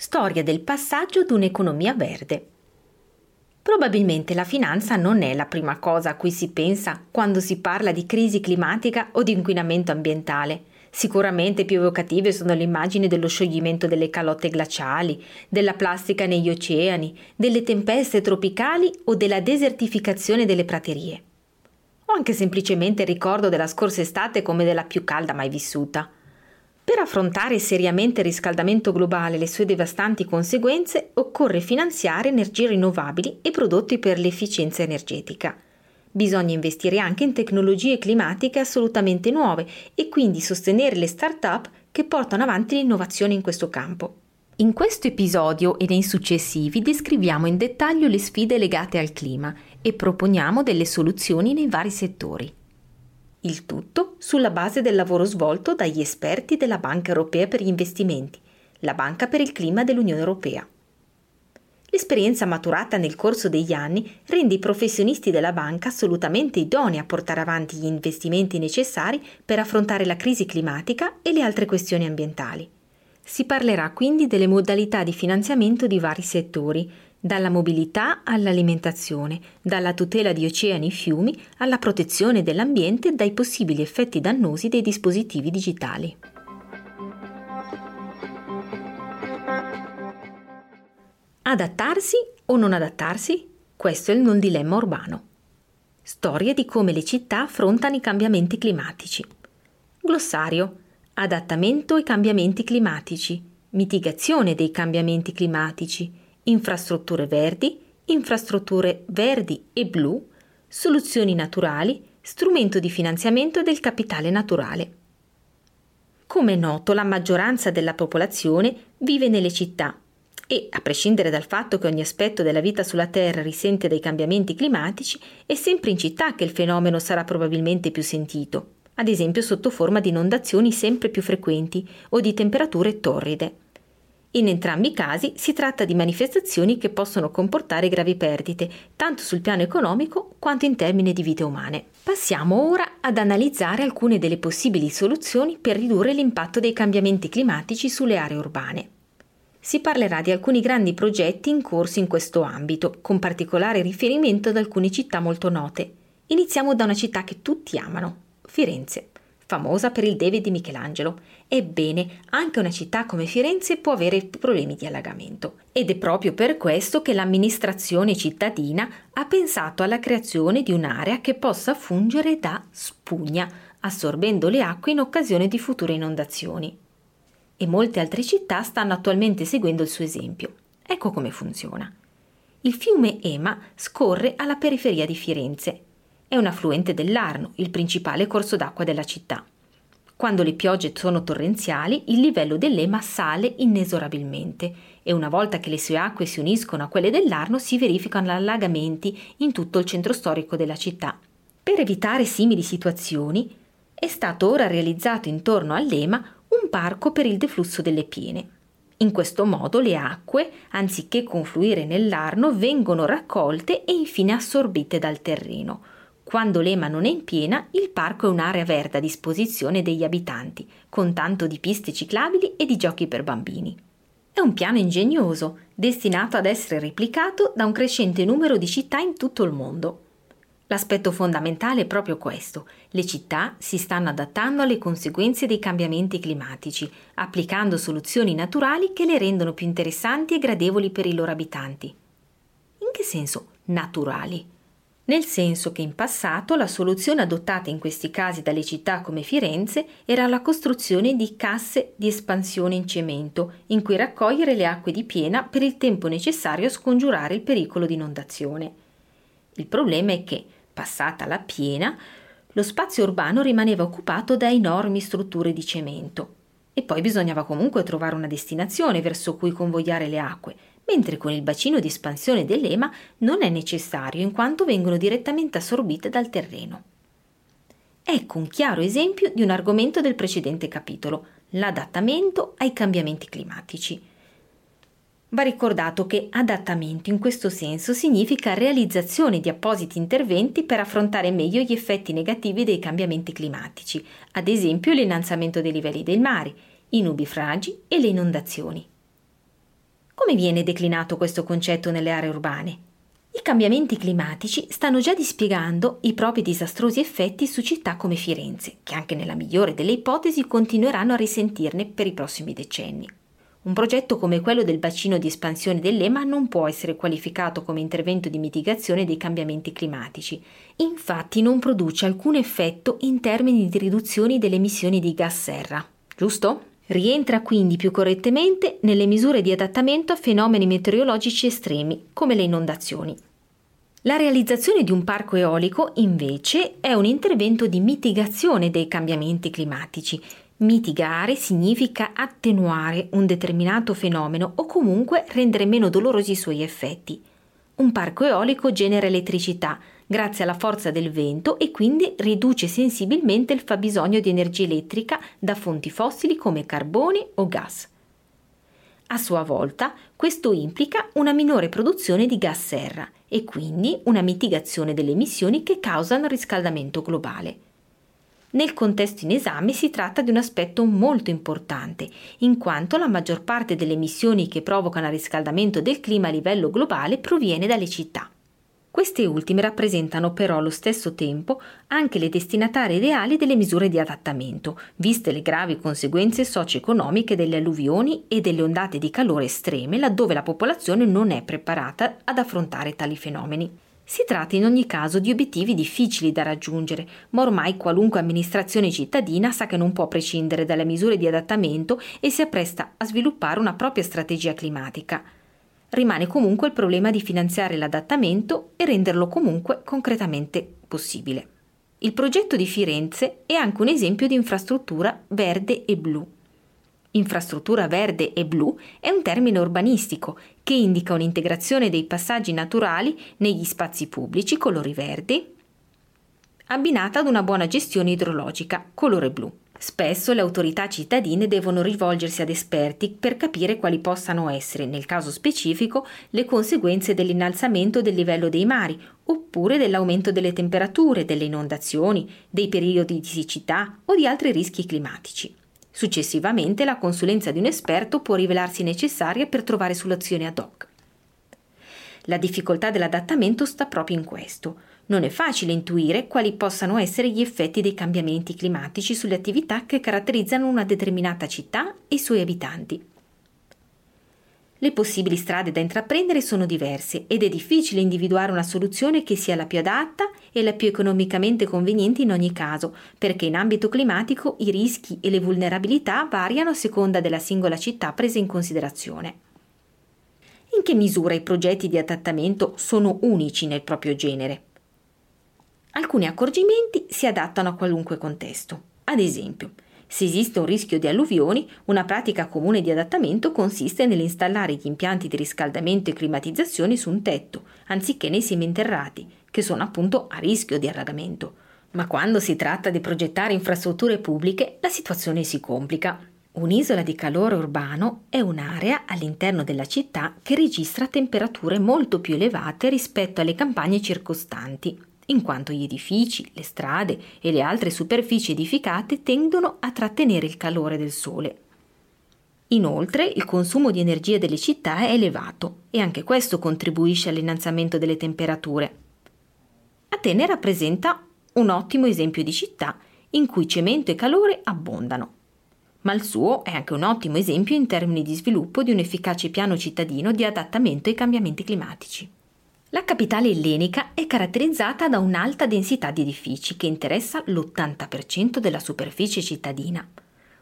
Storia del passaggio ad un'economia verde. Probabilmente la finanza non è la prima cosa a cui si pensa quando si parla di crisi climatica o di inquinamento ambientale. Sicuramente più evocative sono le immagini dello scioglimento delle calotte glaciali, della plastica negli oceani, delle tempeste tropicali o della desertificazione delle praterie. O anche semplicemente il ricordo della scorsa estate come della più calda mai vissuta. Per affrontare seriamente il riscaldamento globale e le sue devastanti conseguenze occorre finanziare energie rinnovabili e prodotti per l'efficienza energetica. Bisogna investire anche in tecnologie climatiche assolutamente nuove e quindi sostenere le start-up che portano avanti l'innovazione in questo campo. In questo episodio e nei successivi descriviamo in dettaglio le sfide legate al clima e proponiamo delle soluzioni nei vari settori. Il tutto sulla base del lavoro svolto dagli esperti della Banca Europea per gli Investimenti, la Banca per il Clima dell'Unione Europea. L'esperienza maturata nel corso degli anni rende i professionisti della banca assolutamente idonei a portare avanti gli investimenti necessari per affrontare la crisi climatica e le altre questioni ambientali. Si parlerà quindi delle modalità di finanziamento di vari settori, dalla mobilità all'alimentazione, dalla tutela di oceani e fiumi alla protezione dell'ambiente dai possibili effetti dannosi dei dispositivi digitali. Adattarsi o non adattarsi? Questo è il non dilemma urbano. Storia di come le città affrontano i cambiamenti climatici. Glossario. Adattamento ai cambiamenti climatici. Mitigazione dei cambiamenti climatici. Infrastrutture verdi. Infrastrutture verdi e blu. Soluzioni naturali. Strumento di finanziamento del capitale naturale. Come è noto, la maggioranza della popolazione vive nelle città e, a prescindere dal fatto che ogni aspetto della vita sulla Terra risente dai cambiamenti climatici, è sempre in città che il fenomeno sarà probabilmente più sentito, ad esempio sotto forma di inondazioni sempre più frequenti o di temperature torride. In entrambi i casi si tratta di manifestazioni che possono comportare gravi perdite, tanto sul piano economico quanto in termini di vite umane. Passiamo ora ad analizzare alcune delle possibili soluzioni per ridurre l'impatto dei cambiamenti climatici sulle aree urbane si parlerà di alcuni grandi progetti in corso in questo ambito, con particolare riferimento ad alcune città molto note. Iniziamo da una città che tutti amano, Firenze, famosa per il David di Michelangelo. Ebbene, anche una città come Firenze può avere problemi di allagamento. Ed è proprio per questo che l'amministrazione cittadina ha pensato alla creazione di un'area che possa fungere da spugna, assorbendo le acque in occasione di future inondazioni e molte altre città stanno attualmente seguendo il suo esempio. Ecco come funziona. Il fiume Ema scorre alla periferia di Firenze. È un affluente dell'Arno, il principale corso d'acqua della città. Quando le piogge sono torrenziali, il livello dell'Ema sale inesorabilmente e una volta che le sue acque si uniscono a quelle dell'Arno si verificano allagamenti in tutto il centro storico della città. Per evitare simili situazioni, è stato ora realizzato intorno all'Ema un parco per il deflusso delle piene. In questo modo le acque, anziché confluire nell'Arno, vengono raccolte e infine assorbite dal terreno. Quando l'Ema non è in piena, il parco è un'area verde a disposizione degli abitanti, con tanto di piste ciclabili e di giochi per bambini. È un piano ingegnoso, destinato ad essere replicato da un crescente numero di città in tutto il mondo. L'aspetto fondamentale è proprio questo. Le città si stanno adattando alle conseguenze dei cambiamenti climatici, applicando soluzioni naturali che le rendono più interessanti e gradevoli per i loro abitanti. In che senso naturali? Nel senso che in passato la soluzione adottata in questi casi dalle città come Firenze era la costruzione di casse di espansione in cemento, in cui raccogliere le acque di piena per il tempo necessario a scongiurare il pericolo di inondazione. Il problema è che, passata la piena, lo spazio urbano rimaneva occupato da enormi strutture di cemento e poi bisognava comunque trovare una destinazione verso cui convogliare le acque, mentre con il bacino di espansione dell'EMA non è necessario in quanto vengono direttamente assorbite dal terreno. Ecco un chiaro esempio di un argomento del precedente capitolo, l'adattamento ai cambiamenti climatici. Va ricordato che adattamento in questo senso significa realizzazione di appositi interventi per affrontare meglio gli effetti negativi dei cambiamenti climatici, ad esempio l'innalzamento dei livelli del mare, i nubifragi e le inondazioni. Come viene declinato questo concetto nelle aree urbane? I cambiamenti climatici stanno già dispiegando i propri disastrosi effetti su città come Firenze, che anche nella migliore delle ipotesi continueranno a risentirne per i prossimi decenni. Un progetto come quello del bacino di espansione dell'EMA non può essere qualificato come intervento di mitigazione dei cambiamenti climatici. Infatti non produce alcun effetto in termini di riduzioni delle emissioni di gas serra. Giusto? Rientra quindi più correttamente nelle misure di adattamento a fenomeni meteorologici estremi, come le inondazioni. La realizzazione di un parco eolico, invece, è un intervento di mitigazione dei cambiamenti climatici Mitigare significa attenuare un determinato fenomeno o comunque rendere meno dolorosi i suoi effetti. Un parco eolico genera elettricità grazie alla forza del vento e quindi riduce sensibilmente il fabbisogno di energia elettrica da fonti fossili come carbone o gas. A sua volta, questo implica una minore produzione di gas serra e quindi una mitigazione delle emissioni che causano il riscaldamento globale. Nel contesto in esame si tratta di un aspetto molto importante, in quanto la maggior parte delle emissioni che provocano il riscaldamento del clima a livello globale proviene dalle città. Queste ultime rappresentano però allo stesso tempo anche le destinatarie reali delle misure di adattamento, viste le gravi conseguenze socio-economiche delle alluvioni e delle ondate di calore estreme laddove la popolazione non è preparata ad affrontare tali fenomeni. Si tratta in ogni caso di obiettivi difficili da raggiungere, ma ormai qualunque amministrazione cittadina sa che non può prescindere dalle misure di adattamento e si appresta a sviluppare una propria strategia climatica. Rimane comunque il problema di finanziare l'adattamento e renderlo comunque concretamente possibile. Il progetto di Firenze è anche un esempio di infrastruttura verde e blu. Infrastruttura verde e blu è un termine urbanistico che indica un'integrazione dei passaggi naturali negli spazi pubblici colori verdi abbinata ad una buona gestione idrologica colore blu. Spesso le autorità cittadine devono rivolgersi ad esperti per capire quali possano essere, nel caso specifico, le conseguenze dell'innalzamento del livello dei mari oppure dell'aumento delle temperature, delle inondazioni, dei periodi di siccità o di altri rischi climatici. Successivamente la consulenza di un esperto può rivelarsi necessaria per trovare soluzioni ad hoc. La difficoltà dell'adattamento sta proprio in questo. Non è facile intuire quali possano essere gli effetti dei cambiamenti climatici sulle attività che caratterizzano una determinata città e i suoi abitanti. Le possibili strade da intraprendere sono diverse ed è difficile individuare una soluzione che sia la più adatta e la più economicamente conveniente in ogni caso, perché in ambito climatico i rischi e le vulnerabilità variano a seconda della singola città presa in considerazione. In che misura i progetti di adattamento sono unici nel proprio genere? Alcuni accorgimenti si adattano a qualunque contesto. Ad esempio, se esiste un rischio di alluvioni, una pratica comune di adattamento consiste nell'installare gli impianti di riscaldamento e climatizzazione su un tetto, anziché nei seminterrati, che sono appunto a rischio di allagamento. Ma quando si tratta di progettare infrastrutture pubbliche, la situazione si complica. Un'isola di calore urbano è un'area all'interno della città che registra temperature molto più elevate rispetto alle campagne circostanti, in quanto gli edifici, le strade e le altre superfici edificate tendono a trattenere il calore del sole. Inoltre il consumo di energia delle città è elevato e anche questo contribuisce all'innalzamento delle temperature. Atene rappresenta un ottimo esempio di città in cui cemento e calore abbondano. Ma il suo è anche un ottimo esempio in termini di sviluppo di un efficace piano cittadino di adattamento ai cambiamenti climatici. La capitale ellenica è caratterizzata da un'alta densità di edifici che interessa l'80% della superficie cittadina.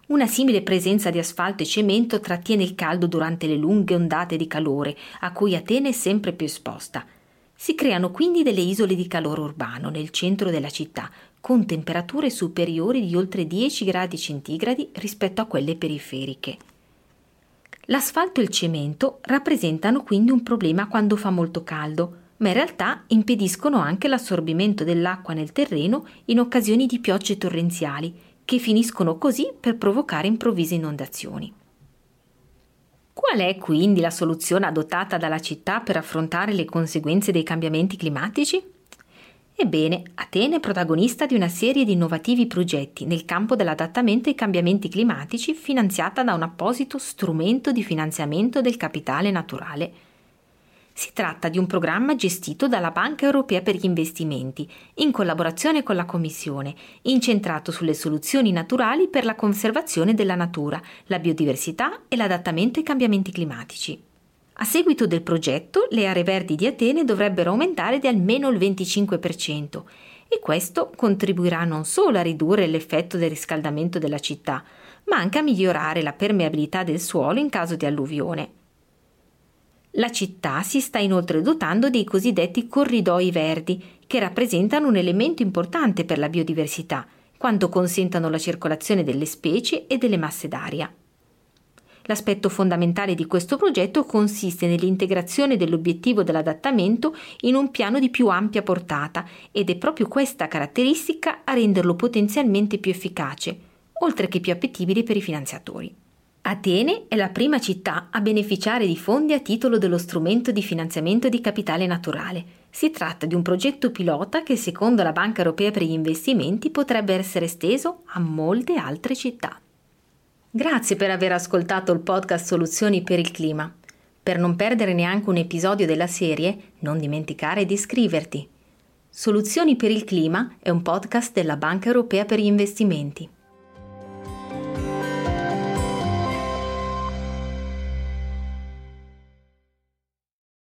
Una simile presenza di asfalto e cemento trattiene il caldo durante le lunghe ondate di calore a cui Atene è sempre più esposta. Si creano quindi delle isole di calore urbano nel centro della città, con temperature superiori di oltre 10 gradi centigradi rispetto a quelle periferiche. L'asfalto e il cemento rappresentano quindi un problema quando fa molto caldo, ma in realtà impediscono anche l'assorbimento dell'acqua nel terreno in occasioni di piogge torrenziali, che finiscono così per provocare improvvise inondazioni. Qual è quindi la soluzione adottata dalla città per affrontare le conseguenze dei cambiamenti climatici? Ebbene, Atene è protagonista di una serie di innovativi progetti nel campo dell'adattamento ai cambiamenti climatici finanziata da un apposito strumento di finanziamento del capitale naturale. Si tratta di un programma gestito dalla Banca Europea per gli investimenti, in collaborazione con la Commissione, incentrato sulle soluzioni naturali per la conservazione della natura, la biodiversità e l'adattamento ai cambiamenti climatici. A seguito del progetto, le aree verdi di Atene dovrebbero aumentare di almeno il 25% e questo contribuirà non solo a ridurre l'effetto del riscaldamento della città, ma anche a migliorare la permeabilità del suolo in caso di alluvione. La città si sta inoltre dotando dei cosiddetti corridoi verdi, che rappresentano un elemento importante per la biodiversità, quando consentono la circolazione delle specie e delle masse d'aria. L'aspetto fondamentale di questo progetto consiste nell'integrazione dell'obiettivo dell'adattamento in un piano di più ampia portata ed è proprio questa caratteristica a renderlo potenzialmente più efficace, oltre che più appetibile per i finanziatori. Atene è la prima città a beneficiare di fondi a titolo dello strumento di finanziamento di capitale naturale. Si tratta di un progetto pilota che secondo la Banca Europea per gli investimenti potrebbe essere esteso a molte altre città. Grazie per aver ascoltato il podcast Soluzioni per il clima. Per non perdere neanche un episodio della serie, non dimenticare di iscriverti. Soluzioni per il clima è un podcast della Banca Europea per gli investimenti.